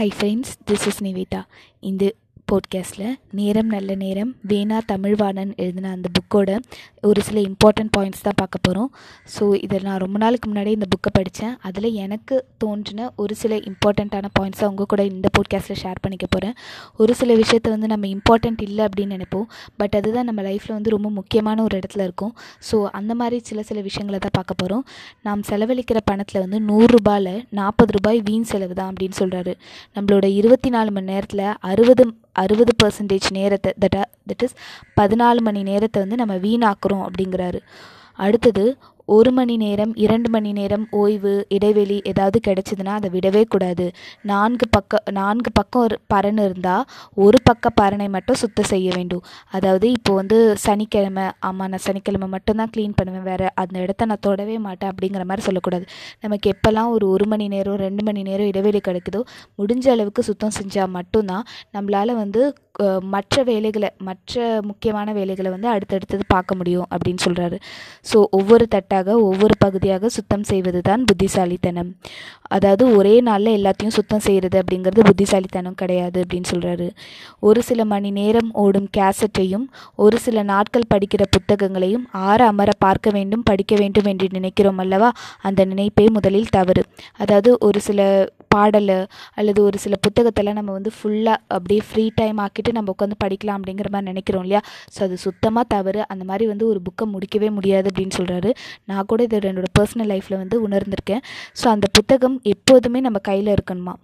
Hi friends, this is Nivita. In the போட்காஸ்ட்டில் நேரம் நல்ல நேரம் வேணா தமிழ்வாணன் எழுதின அந்த புக்கோட ஒரு சில இம்பார்ட்டண்ட் பாயிண்ட்ஸ் தான் பார்க்க போகிறோம் ஸோ இதை நான் ரொம்ப நாளுக்கு முன்னாடி இந்த புக்கை படித்தேன் அதில் எனக்கு தோன்றின ஒரு சில இம்பார்ட்டண்ட்டான பாயிண்ட்ஸை உங்கள் கூட இந்த போட்காஸ்ட்டில் ஷேர் பண்ணிக்க போகிறேன் ஒரு சில விஷயத்த வந்து நம்ம இம்பார்ட்டண்ட் இல்லை அப்படின்னு நினைப்போம். பட் அதுதான் நம்ம லைஃப்பில் வந்து ரொம்ப முக்கியமான ஒரு இடத்துல இருக்கும். ஸோ அந்த மாதிரி சில சில விஷயங்களை தான் பார்க்க போகிறோம் நாம் செலவழிக்கிற பணத்தில் வந்து நூறுரூபாயில் நாற்பது ரூபாய் வீண் செலவு தான் அப்படின்னு சொல்கிறாரு நம்மளோட இருபத்தி நாலு மணி நேரத்தில் அறுபது அறுபது பர்சன்டேஜ் நேரத்தை தட் தட் இஸ் பதினாலு மணி நேரத்தை வந்து நம்ம வீணாக்குறோம் அப்படிங்கிறாரு. அடுத்தது ஒரு மணி நேரம் இரண்டு மணி நேரம் ஓய்வு இடைவெளி ஏதாவது கிடைச்சிதுன்னா அதை விடவே கூடாது. நான்கு பக்க நான்கு பக்கம் ஒரு பறன் இருந்தால் ஒரு பக்க பறனை மட்டும் சுத்தம் செய்ய வேண்டும். அதாவது இப்போ வந்து சனிக்கிழமை ஆமாம் நான் சனிக்கிழமை மட்டும்தான் க்ளீன் பண்ணுவேன். வேறு அந்த இடத்த நான் தொடவே மாட்டேன் அப்படிங்கிற மாதிரி சொல்லக்கூடாது. நமக்கு எப்போல்லாம் ஒரு ஒரு மணி நேரம் ரெண்டு மணி நேரம் இடைவெளி கிடைக்குதோ முடிஞ்ச அளவுக்கு சுத்தம் செஞ்சால் மட்டும்தான் நம்மளால் வந்து மற்ற வேலைகளை மற்ற முக்கியமான வேலைகளை வந்து அடுத்தடுத்தது பார்க்க முடியும் அப்படின்னு சொல்கிறாரு ஸோ ஒவ்வொரு தட்டாக ஒவ்வொரு பகுதியாக சுத்தம் செய்வது தான் புத்திசாலித்தனம். அதாவது ஒரே நாளில் எல்லாத்தையும் சுத்தம் செய்கிறது அப்படிங்கிறது புத்திசாலித்தனம் கிடையாது அப்படின்னு சொல்கிறாரு ஒரு சில மணி நேரம் ஓடும் கேசட்டையும் ஒரு சில நாட்கள் படிக்கிற புத்தகங்களையும் ஆற அமர பார்க்க வேண்டும் படிக்க வேண்டும் என்று நினைக்கிறோம் அல்லவா? அந்த நினைப்பே முதலில் தவறு. அதாவது ஒரு சில பாடல் அல்லது ஒரு சில புத்தகத்தெல்லாம் நம்ம வந்து ஃபுல்லாக அப்படியே ஃப்ரீ டைம் ஆக்கிட்டு நம்ம உட்காந்து படிக்கலாம் அப்படிங்கிற மாதிரி நினைக்கிறோம் இல்லையா? ஸோ அது சுத்தமாக தவறு. அந்த மாதிரி வந்து ஒரு புக்கை முடிக்கவே முடியாது அப்படின்னு சொல்கிறாரு நான் கூட இது என்னோடய பர்சனல் லைஃப்பில் வந்து உணர்ந்திருக்கேன். ஸோ அந்த புத்தகம் எப்போதுமே நம்ம கையில் இருக்கணுமா?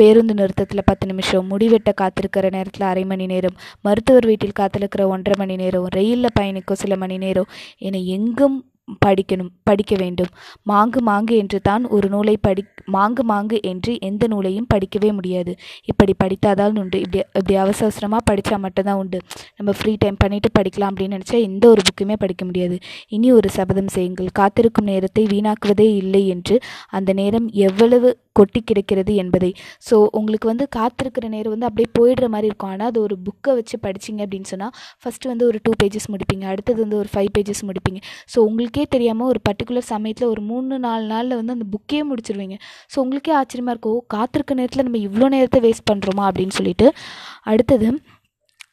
பேருந்து நிறுத்தத்தில் பத்து நிமிஷம் முடிவெட்ட காத்திருக்கிற நேரத்தில் அரை மணி நேரம் மருத்துவர் வீட்டில் காத்திருக்கிற ஒன்றரை மணி நேரம் ரயிலில் பயணிக்கும் சில மணி நேரம் என எங்கும் படிக்கணும் படிக்க வேண்டும். மாங்கு மாங்கு என்று தான் ஒரு நூலை படி மாங்கு மாங்கு என்று எந்த நூலையும் படிக்கவே முடியாது. இப்படி படித்தாதான் உண்டு. இப்படி இப்படி அவசர அவசரமாக படித்தா மட்டும்தான் உண்டு. நம்ம ஃப்ரீ டைம் பண்ணிவிட்டு படிக்கலாம் அப்படின்னு நினச்சா எந்த ஒரு புக்குமே படிக்க முடியாது. இனி ஒரு சபதம் செய்யுங்கள். காத்திருக்கும் நேரத்தை வீணாக்குவதே இல்லை என்று அந்த நேரம் எவ்வளவு கொட்டி கிடக்கிறது என்பதை. ஸோ உங்களுக்கு வந்து காத்திருக்கிற நேரம் வந்து அப்படியே போயிடுற மாதிரி இருக்கும். ஆனால் அது ஒரு புக்கை வச்சு படிச்சிங்க அப்படின்னு சொன்னால் ஃபஸ்ட்டு வந்து ஒரு டூ பேஜஸ் முடிப்பீங்க. அடுத்தது வந்து ஒரு ஃபைவ் பேஜஸ் முடிப்பீங்க. ஸோ உங்களுக்கே தெரியாமல் ஒரு பர்டிகுலர் சமயத்தில் ஒரு மூணு நாலு நாளில் வந்து அந்த புக்கே முடிச்சிருவீங்க. ஸோ உங்களுக்கே ஆச்சரியமாக இருக்கும். காத்திருக்க நேரத்தில் நம்ம இவ்வளோ நேரத்தை வேஸ்ட் பண்ணுறோமா அப்படின்னு சொல்லிட்டு. அடுத்தது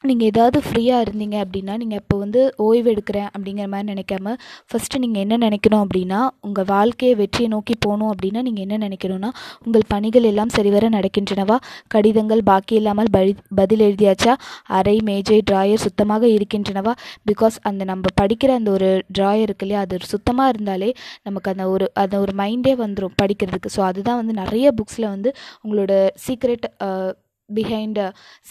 நீங்கள் ஏதாவது ஃப்ரீயாக இருந்தீங்க அப்படின்னா நீங்கள் இப்போ வந்து ஓய்வு எடுக்கிறேன் அப்படிங்கிற மாதிரி நினைக்காம ஃபஸ்ட்டு நீங்கள் என்ன நினைக்கணும் அப்படின்னா உங்கள் வாழ்க்கையை வெற்றியை நோக்கி போகணும் அப்படின்னா நீங்கள் என்ன நினைக்கணும்னா உங்கள் பணிகள் எல்லாம் சரிவர நடக்கின்றனவா? கடிதங்கள் பாக்கி இல்லாமல் படி பதில் எழுதியாச்சா? அறை மேஜை ட்ராயர் சுத்தமாக இருக்கின்றனவா? பிகாஸ் அந்த நம்ம படிக்கிற அந்த ஒரு ட்ராயர் இருக்கு இல்லையா அது சுத்தமாக இருந்தாலே நமக்கு அந்த ஒரு அந்த ஒரு மைண்டே வந்துடும் படிக்கிறதுக்கு. ஸோ அதுதான் வந்து நிறைய புக்ஸில் வந்து உங்களோட சீக்ரெட் பிஹைண்ட்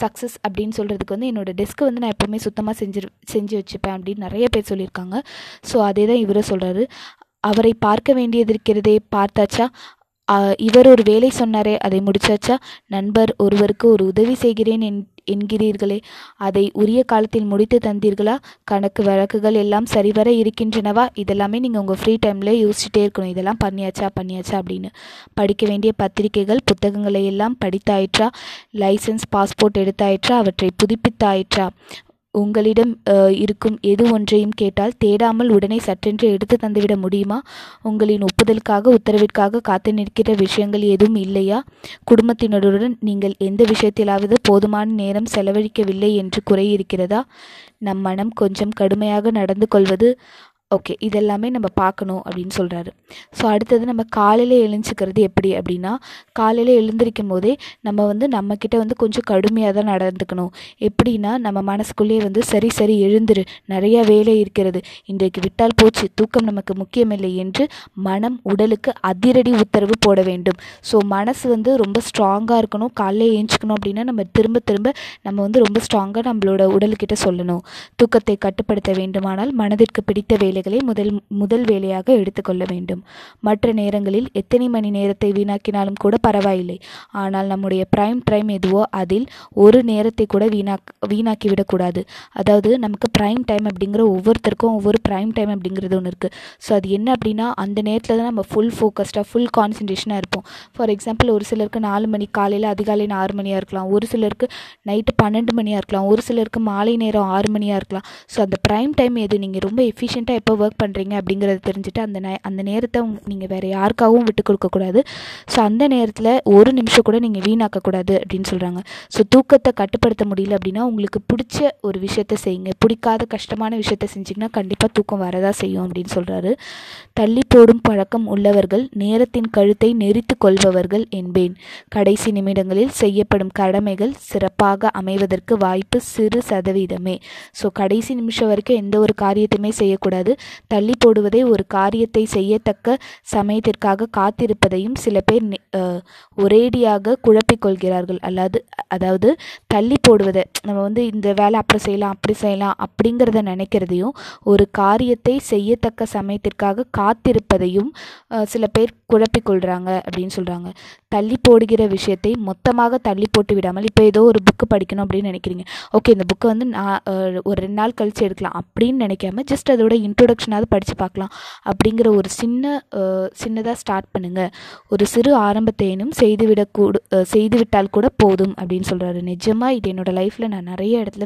சக்ஸஸ் அப்படின்னு சொல்கிறதுக்கு வந்து என்னோடய டெஸ்க்கை வந்து நான் எப்போவுமே சுத்தமாக செஞ்சு செஞ்சு வச்சுப்பேன் அப்படின்னு நிறைய பேர் சொல்லியிருக்காங்க. ஸோ அதே தான் இவரும் சொல்கிறாரு அவரை பார்க்க வேண்டியது இருக்கிறதே பார்த்தாச்சா? இவர் ஒரு வேலை சொன்னாரே அதை முடிச்சாச்சா? நண்பர் ஒருவருக்கு ஒரு உதவி செய்கிறேன் என் என்கிறீர்களே அதை உரிய காலத்தில் முடித்து தந்தீர்களா? கணக்கு வழக்குகள் எல்லாம் சரிவர இருக்கின்றனவா? இதெல்லாமே நீங்கள் உங்கள் ஃப்ரீ டைமில் யோசிச்சுட்டே இருக்கணும். இதெல்லாம் பண்ணியாச்சா பண்ணியாச்சா அப்படின்னு. படிக்க வேண்டிய பத்திரிகைகள் புத்தகங்களை எல்லாம் படித்தாயிற்றா? Licence passport எடுத்தாயிற்றா? அவற்றை புதுப்பித்தாயிற்றா? உங்களிடம் இருக்கும் எது ஒன்றையும் கேட்டால் தேடாமல் உடனே சற்றென்று எடுத்து தந்துவிட முடியுமா? உங்களின் ஒப்புதலுக்காக உத்தரவிற்காக காத்து நிற்கிற விஷயங்கள் எதுவும் இல்லையா? குடும்பத்தினருடன் நீங்கள் எந்த விஷயத்திலாவது போதுமான நேரம் செலவழிக்கவில்லை என்று குறை இருக்கிறதா நம் மனம் கொஞ்சம் கடுமையாக நடந்து கொள்வது ஓகே இதெல்லாமே நம்ம பார்க்கணும் அப்படின்னு சொல்கிறாரு ஸோ அடுத்தது நம்ம காலையில் எழுஞ்சிக்கிறது எப்படி அப்படின்னா காலையில் எழுந்திருக்கும் போதே நம்ம வந்து நம்மக்கிட்ட வந்து கொஞ்சம் கடுமையாக தான் நடந்துக்கணும். எப்படின்னா நம்ம மனசுக்குள்ளேயே வந்து சரி சரி எழுந்துரு. நிறையா வேலை இருக்கிறது. இன்றைக்கு விட்டால் போச்சு தூக்கம் நமக்கு முக்கியமில்லை என்று மனம் உடலுக்கு அதிரடி உத்தரவு போட வேண்டும். ஸோ மனசு வந்து ரொம்ப ஸ்ட்ராங்காக இருக்கணும். காலையில் எழுஞ்சிக்கணும் அப்படின்னா நம்ம திரும்ப திரும்ப நம்ம வந்து ரொம்ப ஸ்ட்ராங்காக நம்மளோட உடலுக்கிட்ட சொல்லணும். தூக்கத்தை கட்டுப்படுத்த வேண்டுமானால் மனதிற்கு பிடித்த வேலை வேலைகளை முதல் முதல் வேலையாக எடுத்துக்கொள்ள வேண்டும். மற்ற நேரங்களில் எத்தனை மணி நேரத்தை வீணாக்கினாலும் கூட பரவாயில்லை. ஆனால் நம்முடைய ப்ரைம் டைம் எதுவோ அதில் ஒரு நேரத்தை கூட வீணாக் வீணாக்கி விடக்கூடாது அதாவது நமக்கு ப்ரைம் டைம் அப்படிங்கிற ஒவ்வொருத்தருக்கும் ஒவ்வொரு ப்ரைம் டைம் அப்படிங்கிறது ஒன்று இருக்குது ஸோ அது என்ன அப்படின்னா அந்த நேரத்தில் தான் நம்ம ஃபுல் ஃபோக்கஸ்டாக ஃபுல் கான்சன்ட்ரேஷனாக இருப்போம். ஃபார் எக்ஸாம்பிள் ஒரு சிலருக்கு நாலு மணி காலையில் அதிகாலை ஆறு மணியாக இருக்கலாம். ஒரு சிலருக்கு நைட்டு பன்னெண்டு மணியாக இருக்கலாம். ஒரு சிலருக்கு மாலை நேரம் ஆறு மணியாக இருக்கலாம். ஸோ அந்த ப்ரைம் டைம் எது? நீங்கள் ரொம்ப எஃபிஷியண்ட்டாக எப்போ ஒர்க் பண்ணுறீங்க அப்படிங்கிறத தெரிஞ்சுட்டு அந்த நே அந்த நேரத்தை நீங்கள் வேறு யாருக்காகவும் விட்டு கொடுக்கக்கூடாது ஸோ அந்த நேரத்தில் ஒரு நிமிஷம் கூட நீங்கள் வீணாக்கக்கூடாது அப்படின்னு சொல்கிறாங்க ஸோ தூக்கத்தை கட்டுப்படுத்த முடியல அப்படின்னா உங்களுக்கு பிடிச்ச ஒரு விஷயத்த செய்யுங்க. பிடிக்காத கஷ்டமான விஷயத்த செஞ்சிங்கன்னா கண்டிப்பாக தூக்கம் வரதா செய்யும் அப்படின்னு சொல்கிறாரு தள்ளி போடும் பழக்கம் உள்ளவர்கள் நேரத்தின் கழுத்தை நெரித்து கொள்பவர்கள் என்பேன். கடைசி நிமிடங்களில் செய்யப்படும் கடமைகள் சிறப்பாக அமைவதற்கு வாய்ப்பு சிறு சதவீதமே. ஸோ கடைசி நிமிஷம் வரைக்கும் எந்த ஒரு காரியத்தையுமே செய்யக்கூடாது தள்ளி போடுவதை ஒரு காரியத்தை செய்யத்தக்க சமயத்திற்காக காத்திருப்பதையும் சில பேர் ஒரேடியாக குழப்பிக்கொள்கிறார்கள் அல்லாது அதாவது தள்ளி போடுவதை நம்ம வந்து இந்த வேலை அப்புறம் செய்யலாம் அப்படி செய்யலாம் அப்படிங்கிறத நினைக்கிறதையும் ஒரு காரியத்தை செய்யத்தக்க சமயத்திற்காக காத்திருப்பதையும் சில பேர் குழப்பிக்கொள்கிறாங்க அப்படின்னு சொல்கிறாங்க தள்ளி போடுகிற விஷயத்தை மொத்தமாக தள்ளி போட்டு விடாமல் இப்போ ஏதோ ஒரு புக்கு படிக்கணும் அப்படின்னு நினைக்கிறீங்க. ஓகே இந்த புக்கை வந்து நான் ஒரு ரெண்டு நாள் கழித்து எடுக்கலாம் அப்படின்னு நினைக்காம ஜஸ்ட் அதோட இன்ட்ரொடக்ஷனாவது படித்து பார்க்கலாம். அப்படிங்கிற ஒரு சின்ன சின்னதாக ஸ்டார்ட் பண்ணுங்கள் ஒரு சிறு ஆரம்பத்தையினும் செய்துவிடக்கூடு செய்துவிட்டால் கூட போதும் அப்படின்னு சொல்கிறாரு நிஜமாக இது என்னோடய லைஃப்பில் நான் நிறைய இடத்துல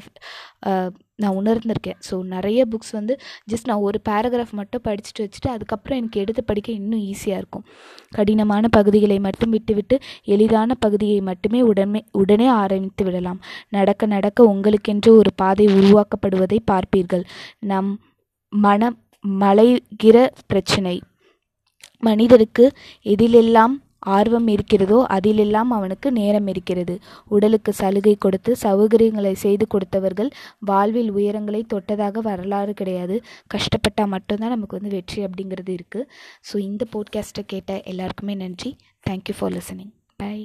நான் உணர்ந்திருக்கேன். ஸோ நிறைய புக்ஸ் வந்து ஜஸ்ட் நான் ஒரு பேராகிராஃப் மட்டும் படிச்சுட்டு வச்சுட்டு அதுக்கப்புறம் எனக்கு எடுத்து படிக்க இன்னும் ஈஸியாக இருக்கும். கடினமான பகுதிகளை மட்டும் விட்டுவிட்டு எளிதான பகுதியை மட்டுமே உடனே உடனே ஆரம்பித்து விடலாம். நடக்க நடக்க உங்களுக்கென்று ஒரு பாதை உருவாக்கப்படுவதை பார்ப்பீர்கள். நம் மனம் மலைகிற பிரச்சனை. மனிதருக்கு எதிலெல்லாம் ஆர்வம் இருக்கிறதோ அதிலெல்லாம் அவனுக்கு நேரம் இருக்கிறது. உடலுக்கு சலுகை கொடுத்து சௌகரியங்களை செய்து கொடுத்தவர்கள் வாழ்வில் உயரங்களை தொட்டதாக வரலாறு கிடையாது. கஷ்டப்பட்டால் மட்டும்தான் நமக்கு வந்து வெற்றி அப்படிங்கிறது இருக்குது ஸோ இந்த போட்காஸ்ட்டை கேட்ட எல்லாருக்குமே நன்றி. Thank you for listening by